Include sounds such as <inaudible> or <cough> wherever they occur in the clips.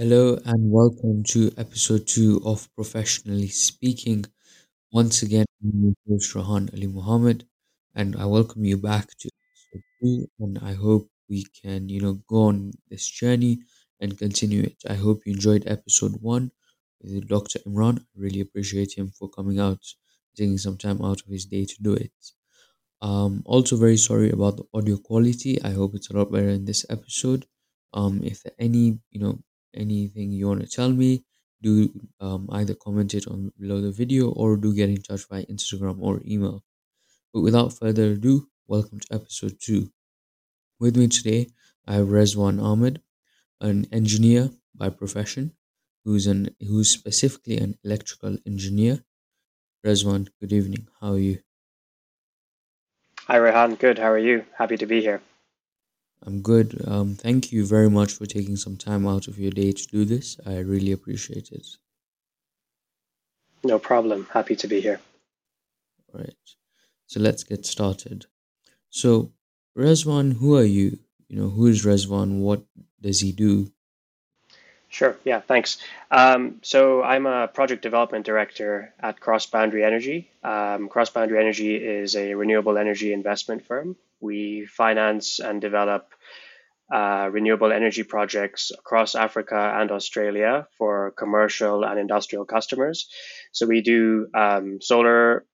Hello and welcome to episode two of Professionally Speaking. Once again, I'm your host Rahan Ali Muhammad, and I welcome you back to episode two. And I hope we can, you know, go on this journey and continue it. I hope you enjoyed episode one with Dr. Imran. I really appreciate him for coming out, taking some time out of his day to do it. Um, also very sorry about the audio quality. I hope it's a lot better in this episode. Um, if any you know anything you want to tell me, do um, either comment it on below the video or do get in touch via Instagram or email. But without further ado, welcome to episode two. With me today, I have Rezvan Ahmed, an engineer by profession, who's an who's specifically an electrical engineer. Rezvan, good evening. How are you? Hi, Rehan. Good. How are you? Happy to be here. I'm good. Um, thank you very much for taking some time out of your day to do this. I really appreciate it. No problem. Happy to be here. All right. So let's get started. So, Rezvan, who are you? You know, who is Rezvan? What does he do? Sure. Yeah, thanks. Um, so I'm a project development director at CrossBoundary Energy. Um, CrossBoundary Energy is a renewable energy investment firm. We finance and develop uh, renewable energy projects across Africa and Australia for commercial and industrial customers. So we do um, solar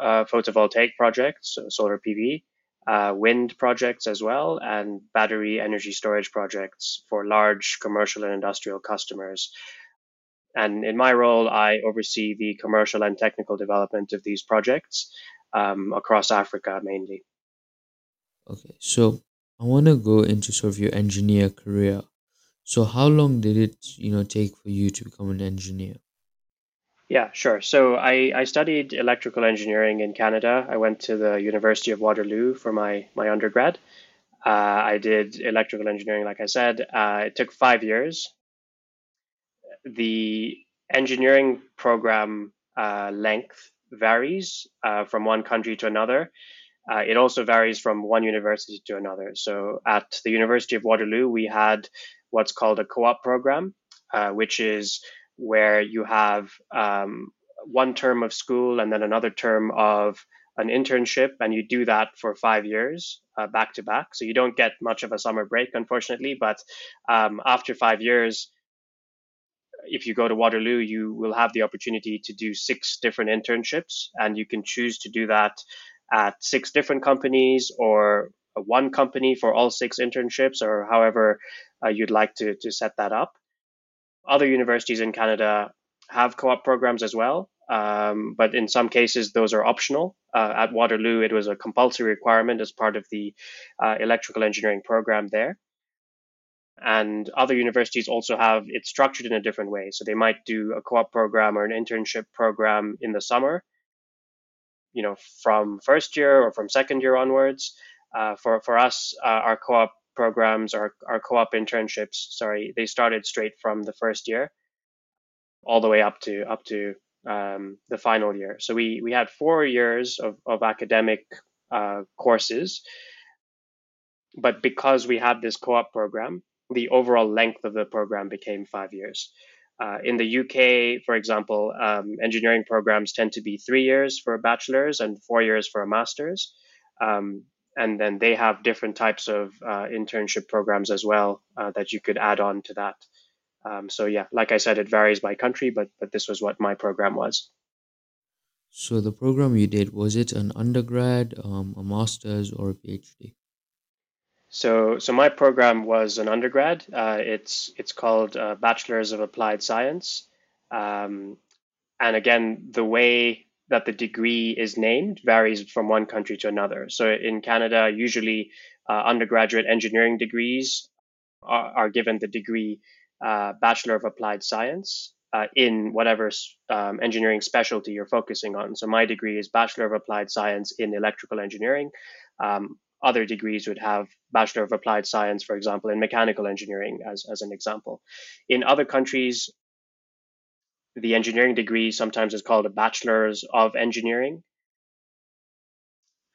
uh, photovoltaic projects, so solar PV, uh, wind projects as well, and battery energy storage projects for large commercial and industrial customers. And in my role, I oversee the commercial and technical development of these projects um, across Africa mainly. Okay, so I want to go into sort of your engineer career. So, how long did it, you know, take for you to become an engineer? Yeah, sure. So I, I studied electrical engineering in Canada. I went to the University of Waterloo for my, my undergrad. Uh, I did electrical engineering, like I said. Uh, it took five years. The engineering program uh, length varies uh, from one country to another. Uh, it also varies from one university to another. So at the University of Waterloo, we had what's called a co op program, uh, which is where you have um, one term of school and then another term of an internship, and you do that for five years uh, back to back. So you don't get much of a summer break, unfortunately. But um, after five years, if you go to Waterloo, you will have the opportunity to do six different internships, and you can choose to do that at six different companies or one company for all six internships, or however uh, you'd like to, to set that up. Other universities in Canada have co op programs as well, um, but in some cases, those are optional. Uh, at Waterloo, it was a compulsory requirement as part of the uh, electrical engineering program there. And other universities also have it structured in a different way. So they might do a co op program or an internship program in the summer, you know, from first year or from second year onwards. Uh, for, for us, uh, our co op programs, our, our co-op internships, sorry, they started straight from the first year all the way up to up to um, the final year. So we we had four years of, of academic uh, courses, but because we had this co-op program, the overall length of the program became five years. Uh, in the UK, for example, um, engineering programs tend to be three years for a bachelor's and four years for a master's. Um, and then they have different types of uh, internship programs as well uh, that you could add on to that. Um, so yeah, like I said, it varies by country, but but this was what my program was. So the program you did was it an undergrad, um, a master's, or a PhD? So so my program was an undergrad. Uh, it's it's called uh, Bachelor's of Applied Science, um, and again, the way that the degree is named varies from one country to another. So in Canada, usually uh, undergraduate engineering degrees are, are given the degree uh, Bachelor of Applied Science uh, in whatever um, engineering specialty you're focusing on. So my degree is Bachelor of Applied Science in Electrical Engineering. Um, other degrees would have Bachelor of Applied Science, for example, in mechanical engineering, as, as an example. In other countries, the engineering degree sometimes is called a bachelor's of engineering.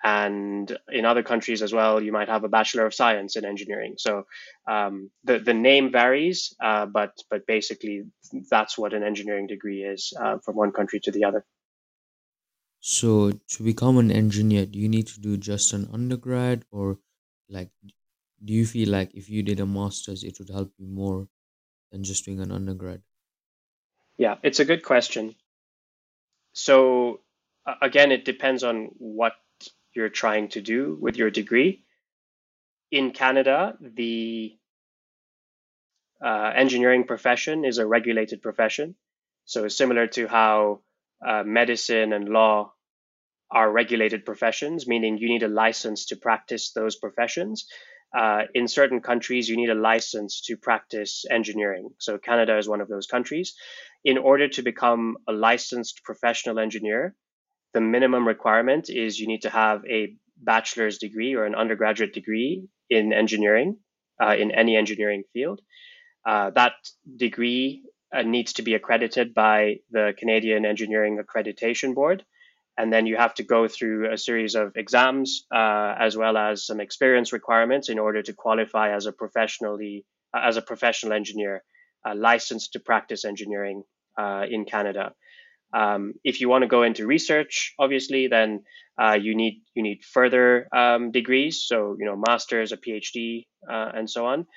and in other countries as well, you might have a Bachelor of Science in Engineering. So um, the the name varies, uh, but but basically that's what an engineering degree is uh, from one country to the other. So to become an engineer, do you need to do just an undergrad or like do you feel like if you did a master's it would help you more than just doing an undergrad? Yeah, it's a good question. So again, it depends on what you're trying to do with your degree. In Canada, the uh, engineering profession is a regulated profession. So similar to how uh, medicine and law are regulated professions, meaning you need a license to practice those professions. Uh, in certain countries, you need a license to practice engineering. So Canada is one of those countries. In order to become a licensed professional engineer, the minimum requirement is you need to have a bachelor's degree or an undergraduate degree in engineering, uh, in any engineering field. Uh, that degree uh, needs to be accredited by the Canadian Engineering Accreditation Board. And then you have to go through a series of exams uh, as well as some experience requirements in order to qualify as a professionally uh, as a professional engineer, licensed to practice engineering uh, in Canada. Um, if you want to go into research, obviously, then uh, you need you need further um, degrees. So you know, masters, a PhD, uh, and so on.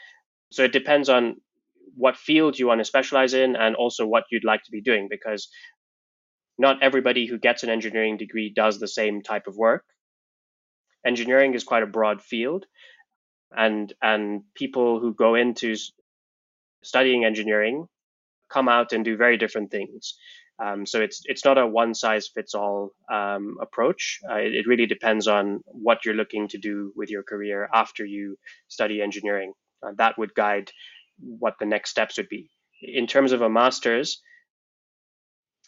So it depends on what field you want to specialize in, and also what you'd like to be doing, because not everybody who gets an engineering degree does the same type of work. Engineering is quite a broad field, and and people who go into studying engineering come out and do very different things. Um, so it's it's not a one size fits all um, approach. Uh, it, it, really depends on what you're looking to do with your career after you study engineering. Uh, that would guide what the next steps would be. In terms of a master's,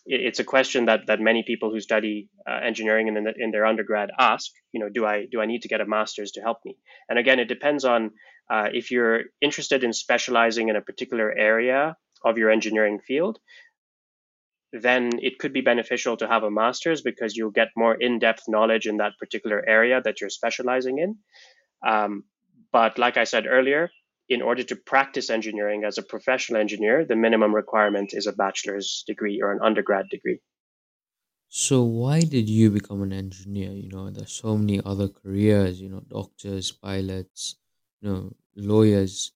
it's a question that that many people who study uh, engineering in, the, in their undergrad ask. You know, do I do I need to get a master's to help me? And again, it depends on uh, if you're interested in specializing in a particular area of your engineering field then it could be beneficial to have a master's because you'll get more in-depth knowledge in that particular area that you're specializing in. Um, but like I said earlier, in order to practice engineering as a professional engineer, the minimum requirement is a bachelor's degree or an undergrad degree. So why did you become an engineer? You know, there's so many other careers, you know, doctors, pilots, you know, lawyers.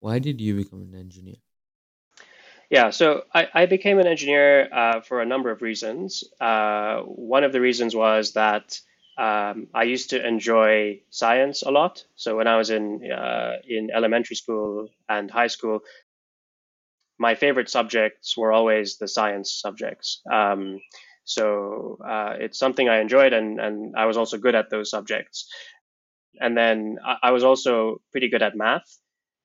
Why did you become an engineer? Yeah, so I, I became an engineer uh, for a number of reasons. Uh, one of the reasons was that um, I used to enjoy science a lot. So when I was in uh, in elementary school and high school, my favorite subjects were always the science subjects. Um, so uh, it's something I enjoyed, and and I was also good at those subjects. And then I, I was also pretty good at math,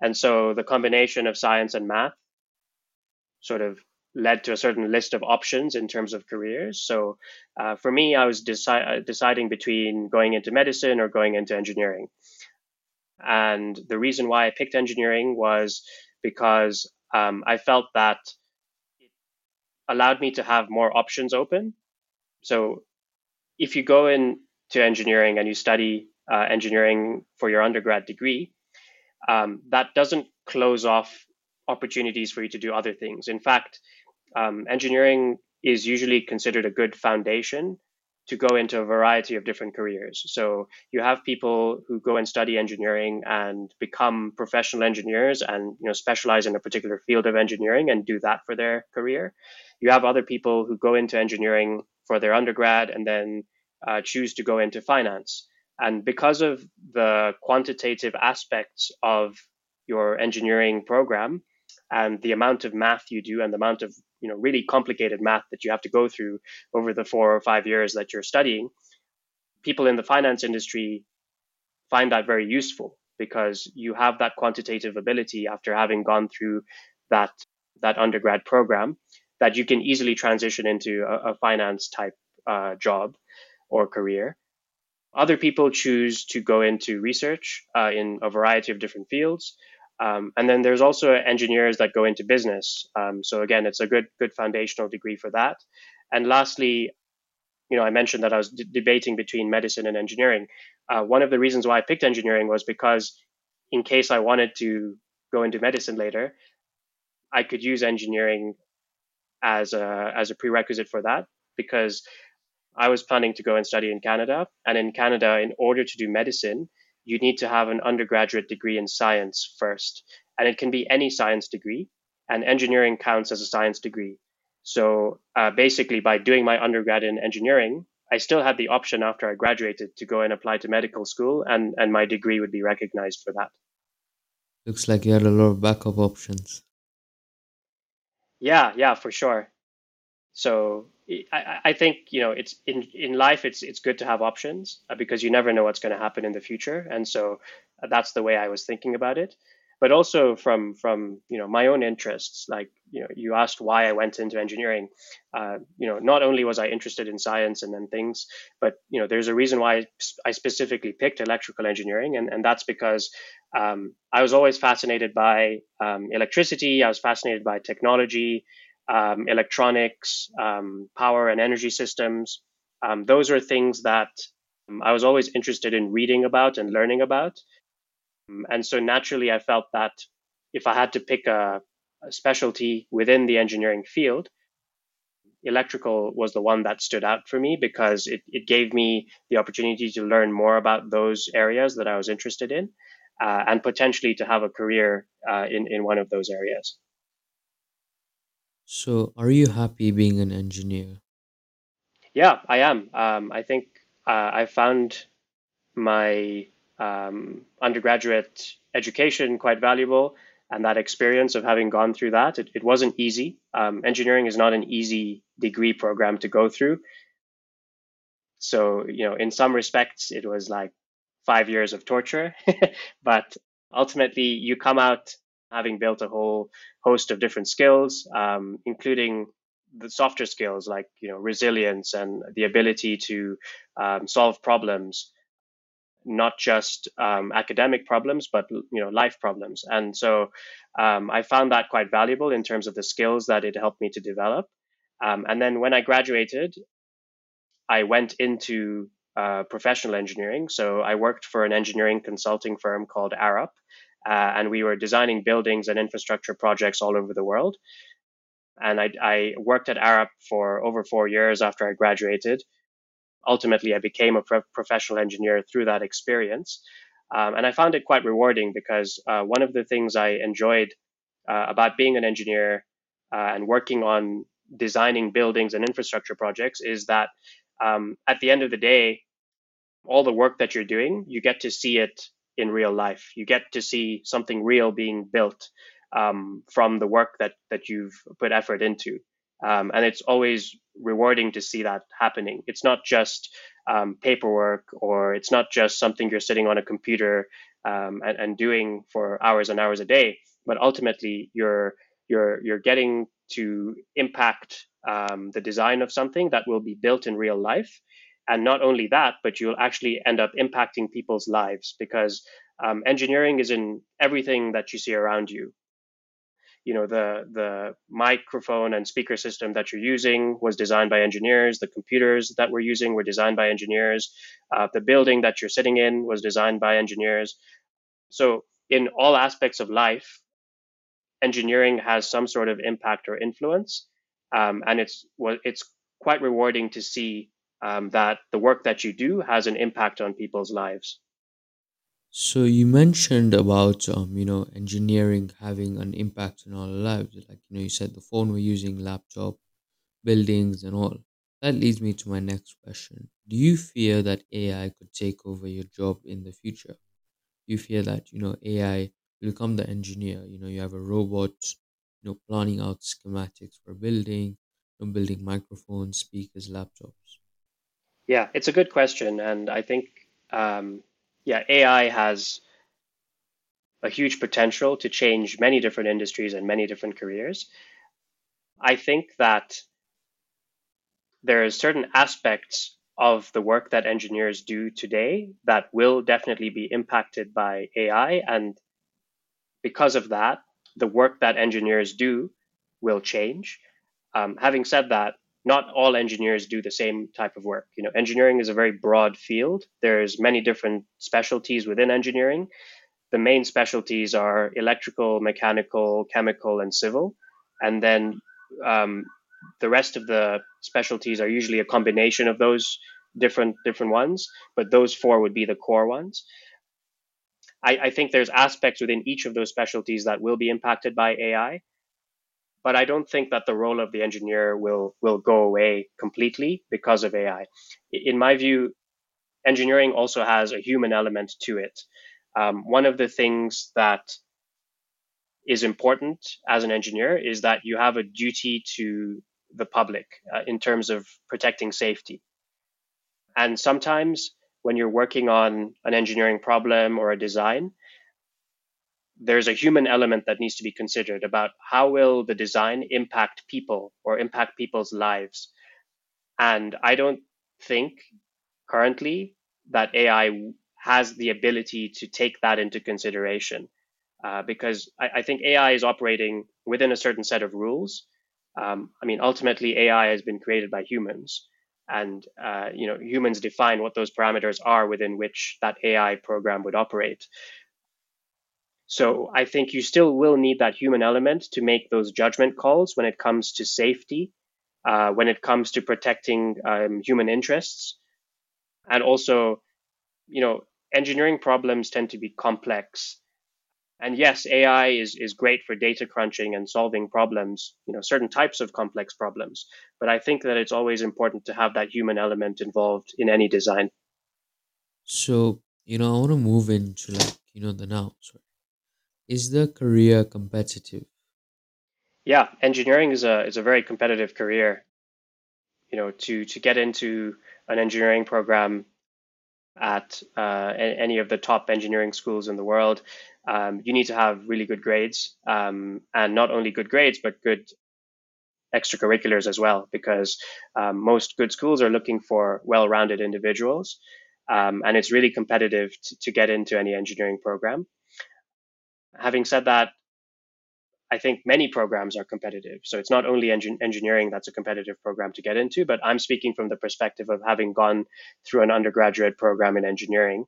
and so the combination of science and math sort of led to a certain list of options in terms of careers. So uh, for me, I was deci- uh, deciding between going into medicine or going into engineering. And the reason why I picked engineering was because um, I felt that it allowed me to have more options open. So if you go into engineering and you study uh, engineering for your undergrad degree, um, that doesn't close off opportunities for you to do other things. In fact, um, engineering is usually considered a good foundation to go into a variety of different careers. So you have people who go and study engineering and become professional engineers and you know specialize in a particular field of engineering and do that for their career. You have other people who go into engineering for their undergrad and then uh, choose to go into finance. And because of the quantitative aspects of your engineering program, and the amount of math you do and the amount of you know really complicated math that you have to go through over the four or five years that you're studying people in the finance industry find that very useful because you have that quantitative ability after having gone through that that undergrad program that you can easily transition into a, a finance type uh, job or career. Other people choose to go into research uh, in a variety of different fields um, and then there's also engineers that go into business. Um, so again, it's a good good foundational degree for that. And lastly, you know, I mentioned that I was d- debating between medicine and engineering. Uh, one of the reasons why I picked engineering was because, in case I wanted to go into medicine later, I could use engineering as a as a prerequisite for that because I was planning to go and study in Canada, and in Canada, in order to do medicine, you need to have an undergraduate degree in science first, and it can be any science degree, and engineering counts as a science degree. So uh, basically, by doing my undergrad in engineering, I still had the option after I graduated to go and apply to medical school, and, and my degree would be recognized for that. Looks like you had a lot of backup options. Yeah, yeah, for sure. So I, I think you know it's in in life it's it's good to have options uh, because you never know what's going to happen in the future, and so uh, that's the way I was thinking about it. But also from from you know my own interests like you know you asked why i went into engineering. Uh, you know not only was i interested in science and then things but you know there's a reason why i specifically picked electrical engineering. And, and that's because um, i was always fascinated by um, electricity. I was fascinated by technology um, electronics um, power and energy systems um, those are things that um, i was always interested in reading about and learning about um, and so naturally, I felt that if I had to pick a, a specialty within the engineering field, electrical was the one that stood out for me because it, it gave me the opportunity to learn more about those areas that I was interested in uh, and potentially to have a career uh, in, in one of those areas. So, are you happy being an engineer? Yeah, I am. Um, I think uh, I found my um, undergraduate education quite valuable. And that experience of having gone through that, it, it wasn't easy. Um, engineering is not an easy degree program to go through. So, you know, in some respects, it was like five years of torture. <laughs> but ultimately, you come out having built a whole host of different skills, um, including the softer skills like you know resilience and the ability to um, solve problems not just um, academic problems, but you know life problems. And so um, I found that quite valuable in terms of the skills that it helped me to develop. Um, and then when I graduated, I went into uh, professional engineering. So I worked for an engineering consulting firm called Arup, uh, and we were designing buildings and infrastructure projects all over the world. And I, I worked at Arup for over four years after I graduated ultimately I became a pro- professional engineer through that experience. Um, and I found it quite rewarding because uh, one of the things I enjoyed uh, about being an engineer uh, and working on designing buildings and infrastructure projects is that um, at the end of the day, all the work that you're doing, you get to see it in real life. You get to see something real being built um, from the work that that you've put effort into. Um, and it's always rewarding to see that happening. It's not just um, paperwork or it's not just something you're sitting on a computer um, and, and, doing for hours and hours a day, but ultimately you're you're you're getting to impact um, the design of something that will be built in real life. And not only that, but you'll actually end up impacting people's lives because um, engineering is in everything that you see around you. You know the the microphone and speaker system that you're using was designed by engineers. The computers that we're using were designed by engineers. Uh, the building that you're sitting in was designed by engineers. So in all aspects of life engineering has some sort of impact or influence. Um, and it's well, it's quite rewarding to see um, that the work that you do has an impact on people's lives So you mentioned about um, you know, engineering having an impact on our lives. Like, you know, you said the phone we're using, laptop, buildings and all. That leads me to my next question. Do you fear that AI could take over your job in the future? You fear that, you know, AI will become the engineer? You know, you have a robot, you know, planning out schematics for building, you know, building microphones, speakers, laptops. Yeah it's a good question and i think um, yeah, AI has a huge potential to change many different industries and many different careers. I think that there are certain aspects of the work that engineers do today that will definitely be impacted by AI. And because of that, the work that engineers do will change. Um, having said that, not all engineers do the same type of work. You know, engineering is a very broad field. There's many different specialties within engineering. The main specialties are electrical, mechanical, chemical, and civil, and then um, the rest of the specialties are usually a combination of those different different ones. But those four would be the core ones. I, I think there's aspects within each of those specialties that will be impacted by AI but I don't think that the role of the engineer will will go away completely because of AI. In my view, engineering also has a human element to it. Um, one of the things that is important as an engineer is that you have a duty to the public uh, in terms of protecting safety. And sometimes when you're working on an engineering problem or a design, there's a human element that needs to be considered about how will the design impact people or impact people's lives. And i don't think currently that ai has the ability to take that into consideration uh, because I, I, think ai is operating within a certain set of rules. Um, i mean ultimately ai has been created by humans and uh, you know humans define what those parameters are within which that ai program would operate so I think you still will need that human element to make those judgment calls when it comes to safety, uh, when it comes to protecting um, human interests, and also, you know, engineering problems tend to be complex. And yes, AI is is great for data crunching and solving problems, you know, certain types of complex problems. But I think that it's always important to have that human element involved in any design. So, you know, I want to move into like, you know, the now. Sorry. Is the career competitive? Yeah, engineering is a is a very competitive career. You know, to to get into an engineering program at uh, any of the top engineering schools in the world, um, you need to have really good grades, um, and not only good grades, but good extracurriculars as well, because um, most good schools are looking for well-rounded individuals, um, and it's really competitive to, to get into any engineering program having said that, I think many programs are competitive. So it's not only engin- engineering that's a competitive program to get into, but I'm speaking from the perspective of having gone through an undergraduate program in engineering.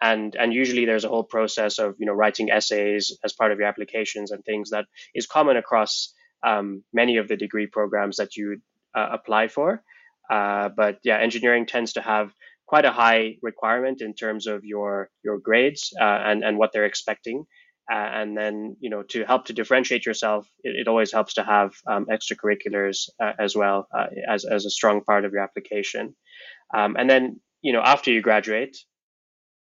And and usually there's a whole process of you know writing essays as part of your applications and things that is common across um, many of the degree programs that you uh, apply for. Uh, but yeah, engineering tends to have quite a high requirement in terms of your your grades uh, and and what they're expecting. Uh, and then you know to help to differentiate yourself, it, it always helps to have um, extracurriculars uh, as well as as a strong part of your application. Um, and then you know after you graduate,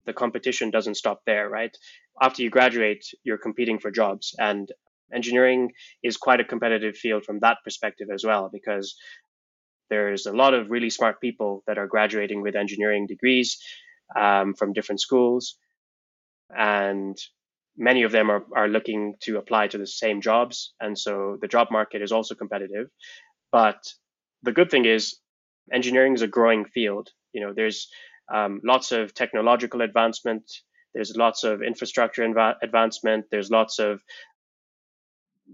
the competition doesn't stop there, right? After you graduate, you're competing for jobs and engineering is quite a competitive field from that perspective as well because there's a lot of really smart people that are graduating with engineering degrees um, from different schools, and many of them are, are looking to apply to the same jobs. And so the job market is also competitive. But the good thing is, engineering is a growing field. You know, there's um, lots of technological advancement. There's lots of infrastructure inv- advancement. There's lots of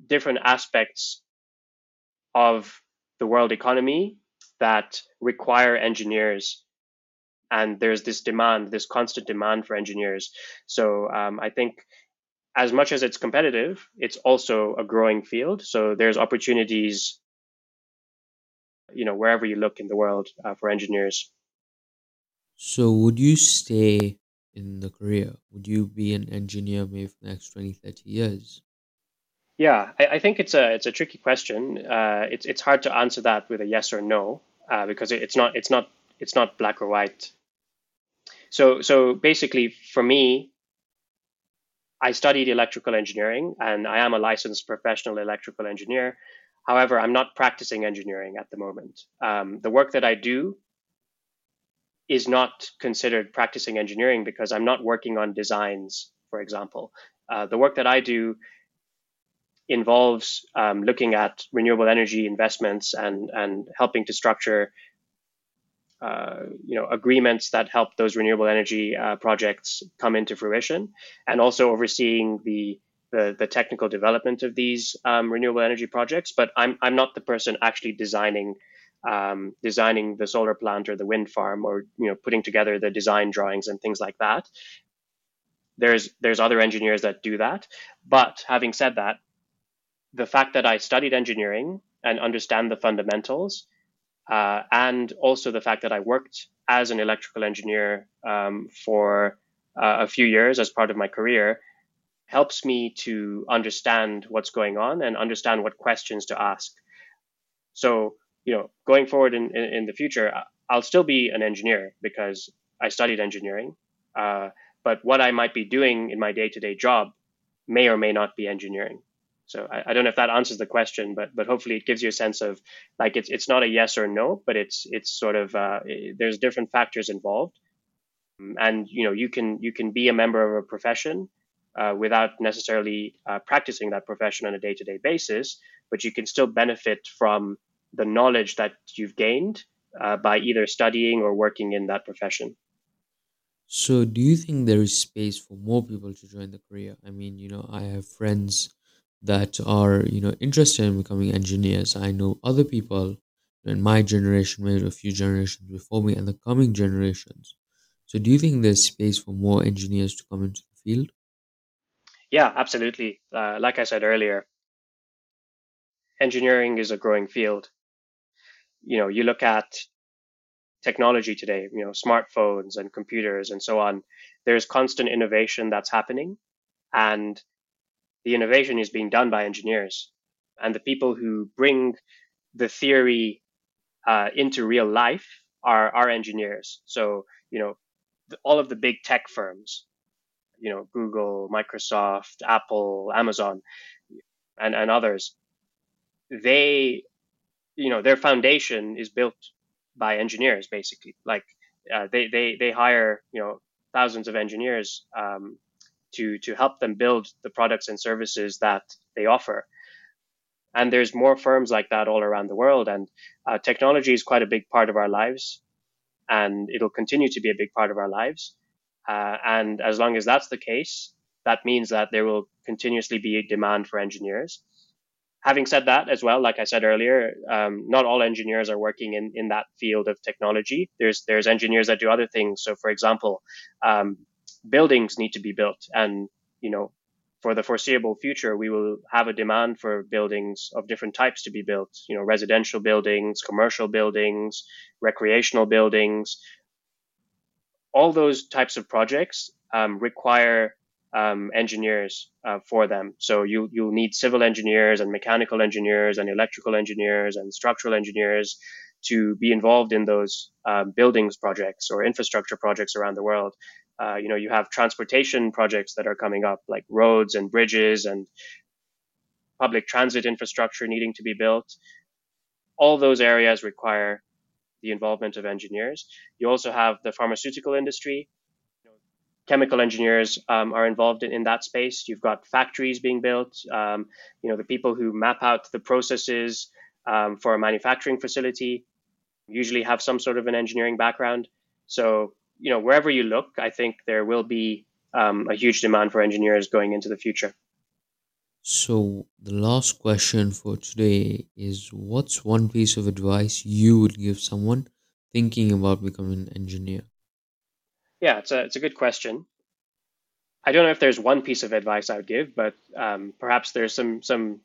different aspects of the world economy that require engineers and there's this demand this constant demand for engineers. So um, i think as much as it's competitive it's also a growing field. So there's opportunities you know wherever you look in the world uh, for engineers. So, would you stay in the career? Would you be an engineer maybe for the next 20, 30 years? yeah i, I think it's a it's a tricky question. Uh, it's it's hard to answer that with a yes or no uh, because it's not it's not it's not black or white. So so basically, for me, I studied electrical engineering and I am a licensed professional electrical engineer. However, I'm not practicing engineering at the moment. Um, the work that I do is not considered practicing engineering because I'm not working on designs, for example. Uh, the work that I do involves um, looking at renewable energy investments and and helping to structure uh, you know agreements that help those renewable energy uh, projects come into fruition, and also overseeing the the, the technical development of these um, renewable energy projects, but I'm, I'm not the person actually designing um, designing the solar plant or the wind farm or you know putting together the design drawings and things like that. There's there's other engineers that do that. But having said that, the fact that I studied engineering and understand the fundamentals, uh, and also the fact that I worked as an electrical engineer um, for uh, a few years as part of my career helps me to understand what's going on and understand what questions to ask. So, you know, going forward in, in, in the future, I'll still be an engineer because I studied engineering. Uh, but what I might be doing in my day to day job may or may not be engineering. So I, I, don't know if that answers the question, but but hopefully it gives you a sense of like it's it's not a yes or no, but it's it's sort of uh, there's different factors involved, and you know you can you can be a member of a profession uh, without necessarily uh, practicing that profession on a day to day basis, but you can still benefit from the knowledge that you've gained uh, by either studying or working in that profession. So, do you think there is space for more people to join the career? I mean, you know, I have friends that are, you know, interested in becoming engineers. I know other people in my generation, maybe a few generations before me, and the coming generations. So, do you think there's space for more engineers to come into the field? Yeah, absolutely. Uh, like I said earlier, engineering is a growing field. You know, you look at technology today, you know, smartphones and computers and so on, there's constant innovation that's happening. And the innovation is being done by engineers. And the people who bring the theory uh, into real life are, are engineers. So, you know, all of the big tech firms, you know, Google, Microsoft, Apple, Amazon, and, and others, they, you know, their foundation is built by engineers basically. Like uh, they they they hire you know thousands of engineers um, to to help them build the products and services that they offer. And there's more firms like that all around the world. And uh, technology is quite a big part of our lives, and it'll continue to be a big part of our lives. Uh, and as long as that's the case, that means that there will continuously be a demand for engineers having said that as well, like I said earlier, um, not all engineers are working in, in that field of technology. There's there's engineers that do other things. So, for example, um, buildings need to be built, and you know, for the foreseeable future, we will have a demand for buildings of different types to be built. You know, residential buildings, commercial buildings, recreational buildings. All those types of projects um, require um, engineers uh, for them. So you you'll need civil engineers and mechanical engineers and electrical engineers and structural engineers to be involved in those um, buildings projects or infrastructure projects around the world. Uh, you know, you have transportation projects that are coming up, like roads and bridges and public transit infrastructure needing to be built. All those areas require the involvement of engineers. You also have the pharmaceutical industry, chemical engineers um, are involved in, in, that space. You've got factories being built. Um, you know, the people who map out the processes um, for a manufacturing facility usually have some sort of an engineering background. So, you know, wherever you look, I think there will be um, a huge demand for engineers going into the future. So, the last question for today is what's one piece of advice you would give someone thinking about becoming an engineer? Yeah, it's a it's a good question. I don't know if there's one piece of advice I would give, but um, perhaps there's some some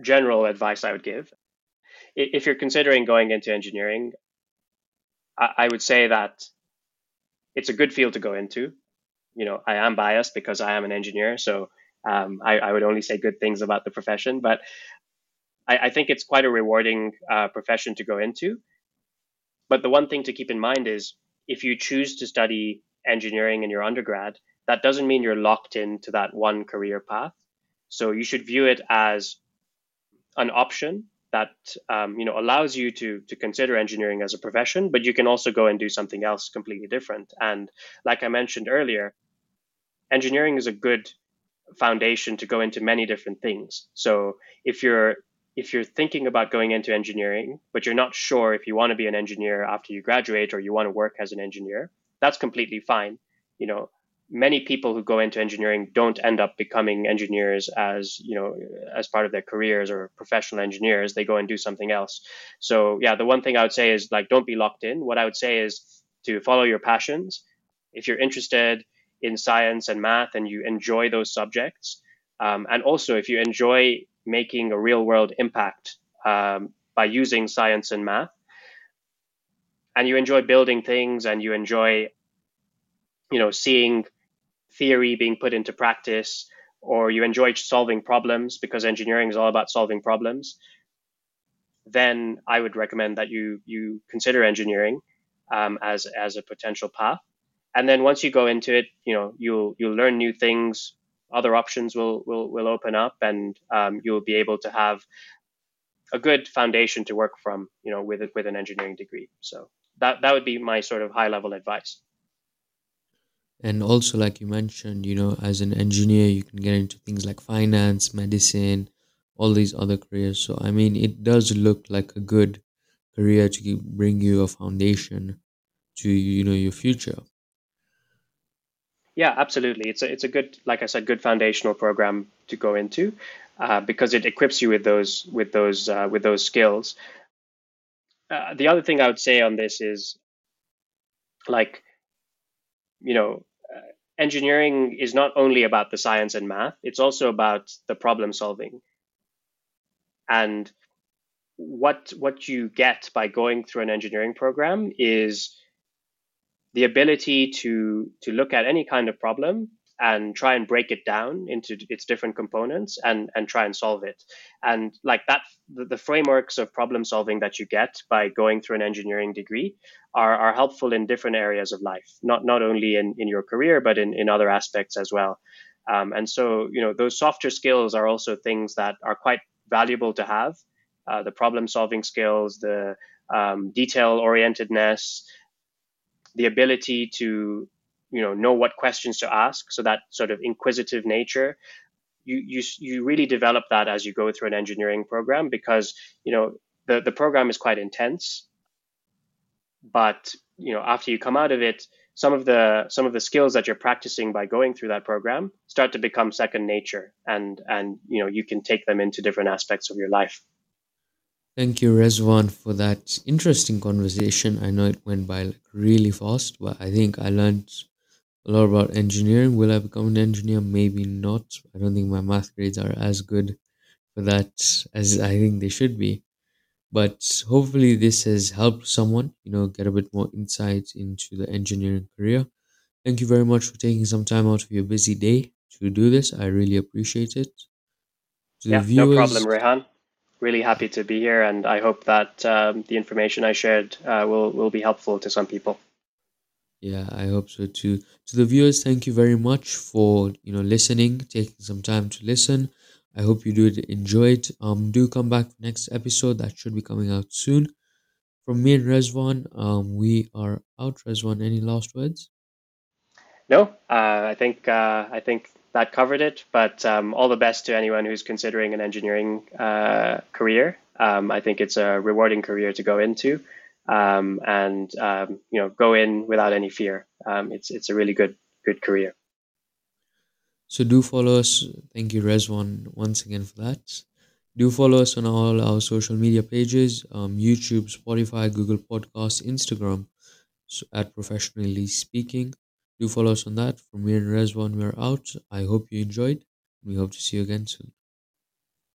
general advice I would give. If you're considering going into engineering, I, I would say that it's a good field to go into. You know, I am biased because I am an engineer, so um, I, I, would only say good things about the profession. But I, I think it's quite a rewarding uh, profession to go into. But the one thing to keep in mind is if you choose to study engineering in your undergrad, that doesn't mean you're locked into that one career path. So you should view it as an option that um, you know allows you to to consider engineering as a profession, but you can also go and do something else completely different. And like I mentioned earlier, engineering is a good foundation to go into many different things. So if you're if you're thinking about going into engineering, but you're not sure if you want to be an engineer after you graduate or you want to work as an engineer, that's completely fine. You know, many people who go into engineering don't end up becoming engineers as you know as part of their careers or professional engineers. They go and do something else. So yeah the one thing i would say is like don't be locked in. What i would say is to follow your passions. If you're interested in science and math and you enjoy those subjects um, and also if you enjoy making a real world impact um, by using science and math and you enjoy building things and you enjoy you know seeing theory being put into practice or you enjoy solving problems because engineering is all about solving problems, then I would recommend that you you consider engineering um, as as a potential path. And then once you go into it, you know you'll you'll learn new things. Other options will will will open up, and um, you'll be able to have a good foundation to work from. You know, with with an engineering degree. So that that would be my sort of high level advice and also like you mentioned you know as an engineer you can get into things like finance medicine all these other careers. So i mean it does look like a good career to bring you a foundation to you know your future. Yeah absolutely. It's a, it's a good like i said good foundational program to go into uh, because it equips you with those with those uh, with those skills. Uh, the other thing i would say on this is like you know engineering is not only about the science and math, it's also about the problem solving. And what what you get by going through an engineering program is the ability to to look at any kind of problem and try and break it down into its different components and and try and solve it. And like that the, the, frameworks of problem solving that you get by going through an engineering degree are, are helpful in different areas of life not not only in, in your career but in, in other aspects as well. Um, and so you know those softer skills are also things that are quite valuable to have. Uh, the problem solving skills the um, detail orientedness the ability to you know know what questions to ask. So that sort of inquisitive nature you you you really develop that as you go through an engineering program because you know the the program is quite intense. But you know after you come out of it some of the some of the skills that you're practicing by going through that program start to become second nature and and you know you can take them into different aspects of your life. Thank you, Rezvan, for that interesting conversation. I know it went by like really fast, but I think I learned a lot about engineering. Will I become an engineer? Maybe not. I don't think my math grades are as good for that as I think they should be. But hopefully, this has helped someone, you know, get a bit more insight into the engineering career. Thank you very much for taking some time out of your busy day to do this. I really appreciate it. To yeah, no problem, Rehan. Really happy to be here, and I hope that um, the information I shared uh, will will be helpful to some people. Yeah, I hope so too. To the viewers, thank you very much for you know listening, taking some time to listen. I hope you did enjoy it. Um, do come back next episode that should be coming out soon. From me and Rezvan, um, we are out. Rezvan, any last words? No, uh, I think uh, I think that covered it. But um, all the best to anyone who's considering an engineering uh, career. Um, I think it's a rewarding career to go into um, and um, you know go in without any fear. Um, it's it's a really good good career. So do follow us. Thank you, Rezvan, once again for that. Do follow us on all our social media pages: um, YouTube, Spotify, Google Podcasts, Instagram. So at professionally speaking, do follow us on that. From me and Rezvan, we're out. I hope you enjoyed. We hope to see you again soon.